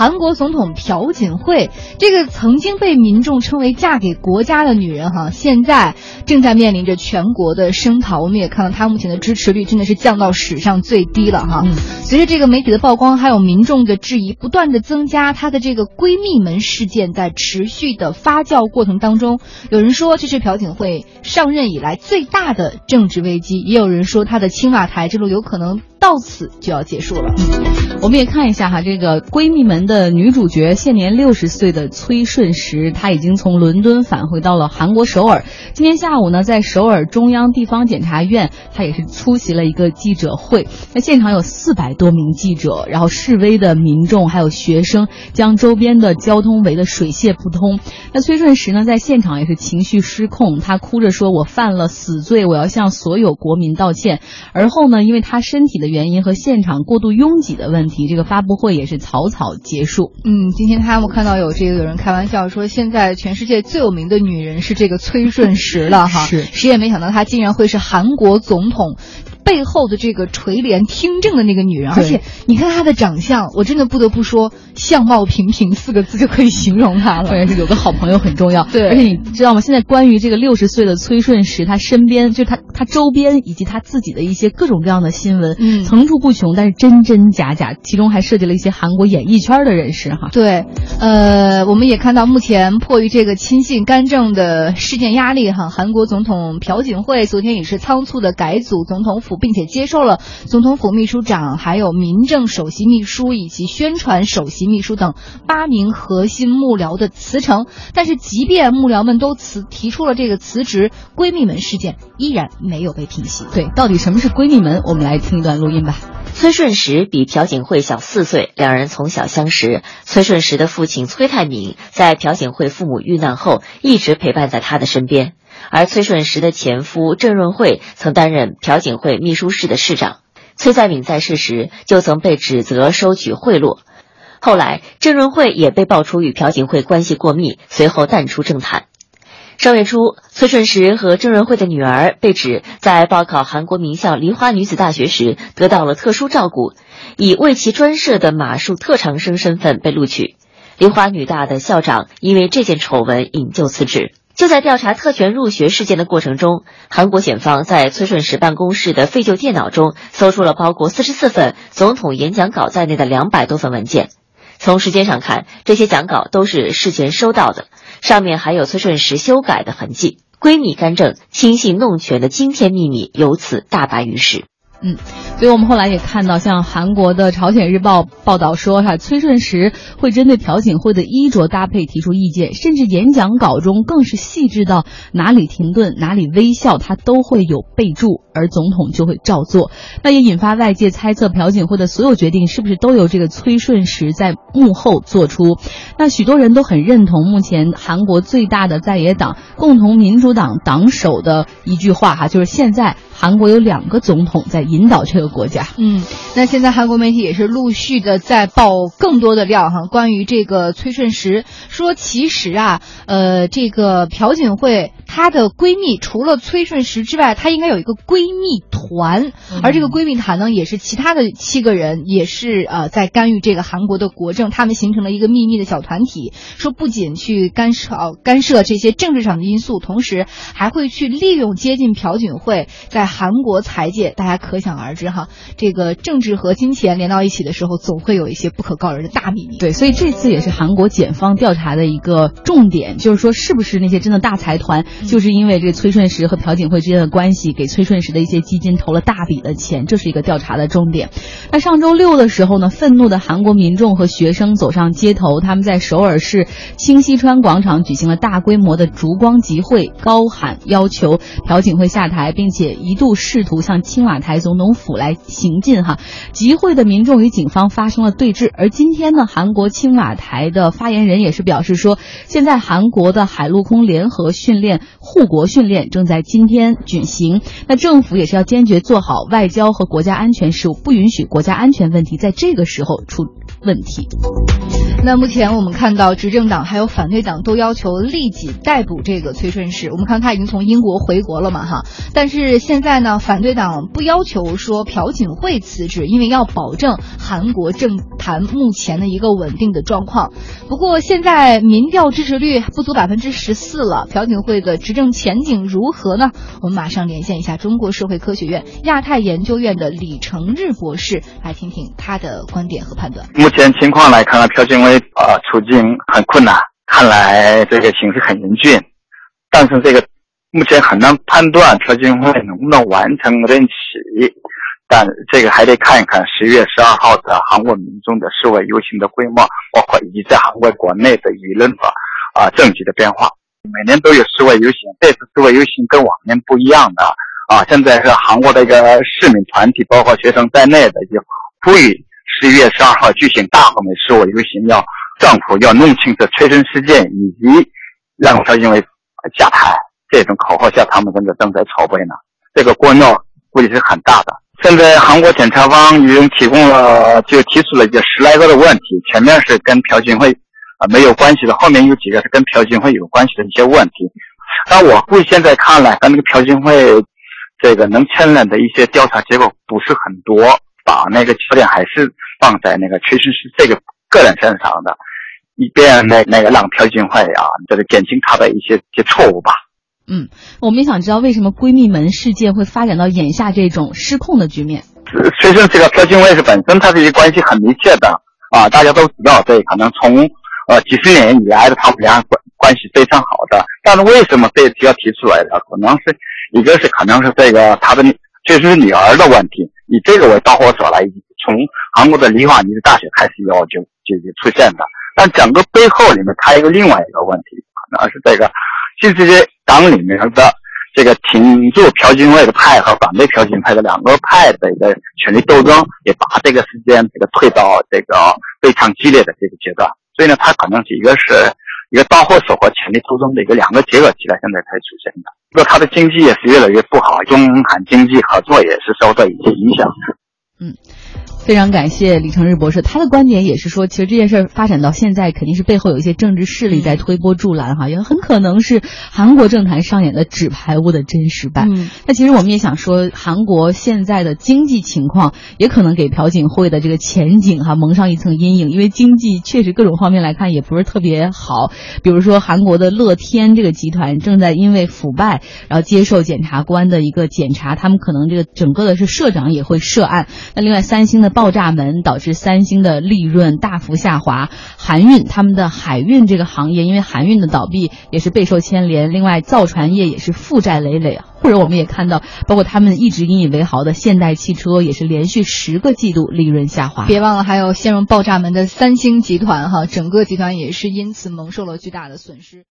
韩国总统朴槿惠，这个曾经被民众称为嫁给国家的女人哈，现在正在面临着全国的声讨。我们也看到她目前的支持率真的是降到史上最低了哈。随着这个媒体的曝光，还有民众的质疑不断的增加，她的这个闺蜜门事件在持续的发酵过程当中，有人说这是朴槿惠上任以来最大的政治危机，也有人说她的青瓦台之路有可能。到此就要结束了。我们也看一下哈，这个闺蜜门的女主角，现年六十岁的崔顺实，她已经从伦敦返回到了韩国首尔。今天下午呢，在首尔中央地方检察院，她也是出席了一个记者会。那现场有四百多名记者，然后示威的民众还有学生将周边的交通围得水泄不通。那崔顺实呢，在现场也是情绪失控，她哭着说：“我犯了死罪，我要向所有国民道歉。”而后呢，因为她身体的原因和现场过度拥挤的问题，这个发布会也是草草结束。嗯，今天他们看到有这个有人开玩笑说，现在全世界最有名的女人是这个崔顺实了哈，是谁也没想到她竟然会是韩国总统。背后的这个垂帘听政的那个女人，而且你看她的长相，我真的不得不说，相貌平平四个字就可以形容她了。关键是有个好朋友很重要。对，而且你知道吗？现在关于这个六十岁的崔顺实，他身边就他他周边以及他自己的一些各种各样的新闻，嗯，层出不穷，但是真真假假，其中还涉及了一些韩国演艺圈的人士哈。对，呃，我们也看到，目前迫于这个亲信干政的事件压力哈，韩国总统朴槿惠昨天也是仓促的改组总统府，并且接受了。总统府秘书长、还有民政首席秘书以及宣传首席秘书等八名核心幕僚的辞呈，但是即便幕僚们都辞提出了这个辞职，闺蜜门事件依然没有被平息。对，到底什么是闺蜜门？我们来听一段录音吧。崔顺实比朴槿惠小四岁，两人从小相识。崔顺实的父亲崔泰敏在朴槿惠父母遇难后，一直陪伴在他的身边。而崔顺实的前夫郑润惠曾担任朴槿惠秘书室的室长，崔在敏在世时就曾被指责收取贿赂。后来，郑润惠也被爆出与朴槿惠关系过密，随后淡出政坛。上月初，崔顺实和郑润惠的女儿被指在报考韩国名校梨花女子大学时得到了特殊照顾，以为其专设的马术特长生身份被录取。梨花女大的校长因为这件丑闻引咎辞职。就在调查特权入学事件的过程中，韩国检方在崔顺实办公室的废旧电脑中搜出了包括四十四份总统演讲稿在内的两百多份文件。从时间上看，这些讲稿都是事前收到的，上面还有崔顺实修改的痕迹。闺蜜干政、亲信弄权的惊天秘密由此大白于世。嗯，所以我们后来也看到，像韩国的《朝鲜日报》报道说，哈，崔顺实会针对朴槿惠的衣着搭配提出意见，甚至演讲稿中更是细致到哪里停顿、哪里微笑，他都会有备注，而总统就会照做。那也引发外界猜测，朴槿惠的所有决定是不是都由这个崔顺实在幕后做出？那许多人都很认同目前韩国最大的在野党共同民主党党首的一句话，哈，就是现在韩国有两个总统在。引导这个国家，嗯，那现在韩国媒体也是陆续的在爆更多的料哈，关于这个崔顺实说，其实啊，呃，这个朴槿惠她的闺蜜除了崔顺实之外，她应该有一个闺闺蜜团，而这个闺蜜团呢，也是其他的七个人，也是呃在干预这个韩国的国政，他们形成了一个秘密的小团体，说不仅去干涉干涉这些政治上的因素，同时还会去利用接近朴槿惠在韩国财界，大家可。可想而知哈，这个政治和金钱连到一起的时候，总会有一些不可告人的大秘密。对，所以这次也是韩国检方调查的一个重点，就是说是不是那些真的大财团，就是因为这崔顺实和朴槿惠之间的关系，给崔顺实的一些基金投了大笔的钱，这是一个调查的重点。那上周六的时候呢，愤怒的韩国民众和学生走上街头，他们在首尔市清溪川广场举行了大规模的烛光集会，高喊要求朴槿惠下台，并且一度试图向青瓦台总统府来行进哈，集会的民众与警方发生了对峙。而今天呢，韩国青瓦台的发言人也是表示说，现在韩国的海陆空联合训练、护国训练正在今天举行。那政政府也是要坚决做好外交和国家安全事务，不允许国家安全问题在这个时候出问题。那目前我们看到，执政党还有反对党都要求立即逮捕这个崔顺实。我们看他已经从英国回国了嘛，哈。但是现在呢，反对党不要求说朴槿惠辞职，因为要保证韩国政坛目前的一个稳定的状况。不过现在民调支持率不足百分之十四了，朴槿惠的执政前景如何呢？我们马上连线一下中国社会科学院亚太研究院的李成日博士，来听听他的观点和判断。目前情况来看呢，朴槿惠。呃，处境很困难，看来这个形势很严峻，但是这个目前很难判断朴槿惠能不能完成任期，但这个还得看一看十月十二号的韩国民众的示威游行的规模，包括以及在韩国国内的舆论和啊政局的变化。每年都有示威游行，这次示威游行跟往年不一样的啊，现在是韩国的一个市民团体，包括学生在内的，就呼吁十一月十二号举行大规模示威游行，要。政府要弄清这催生事件，以及让朴槿惠下台，这种口号下，他们正在正在筹备呢。这个锅闹估计是很大的。现在韩国检察方已经提供了，就提出了一十来个的问题，前面是跟朴槿惠啊没有关系的，后面有几个是跟朴槿惠有关系的一些问题。但我估计现在看来，跟那个朴槿惠这个能牵连的一些调查结果不是很多，把那个焦点还是放在那个其实是这个个人身上的。以便那那个让朴槿惠啊，就是减轻他的一些些错误吧。嗯，我们也想知道为什么闺蜜门事件会发展到眼下这种失控的局面。虽然这个朴槿惠是本身他这些关系很密切的啊，大家都知道，对可能从呃几十年以来的他们俩关关系非常好的。但是为什么这次要提出来的？可能是一个是可能是这个他的确实是女儿的问题，以这个为导火索来，从韩国的梨花女子大学开始以后就就就出现的。但整个背后里面，还有一个另外一个问题，可能是这个新世界党里面的这个挺住朴槿惠的派和反对朴槿惠的两个派的一个权力斗争，也把这个时间这个推到这个非常激烈的这个阶段。所以呢，它可能是一个是一个导火索和权力斗争的一个两个结合起来，现在才出现的。那它的经济也是越来越不好，中韩经济合作也是受到一些影响。嗯。非常感谢李成日博士，他的观点也是说，其实这件事发展到现在，肯定是背后有一些政治势力在推波助澜，哈，也很可能是韩国政坛上演的纸牌屋的真实版。那其实我们也想说，韩国现在的经济情况也可能给朴槿惠的这个前景哈蒙上一层阴影，因为经济确实各种方面来看也不是特别好。比如说韩国的乐天这个集团正在因为腐败，然后接受检察官的一个检查，他们可能这个整个的是社长也会涉案。那另外三星的。爆炸门导致三星的利润大幅下滑，韩运他们的海运这个行业因为韩运的倒闭也是备受牵连。另外，造船业也是负债累累啊，或者我们也看到，包括他们一直引以为豪的现代汽车也是连续十个季度利润下滑。别忘了，还有陷入爆炸门的三星集团哈，整个集团也是因此蒙受了巨大的损失。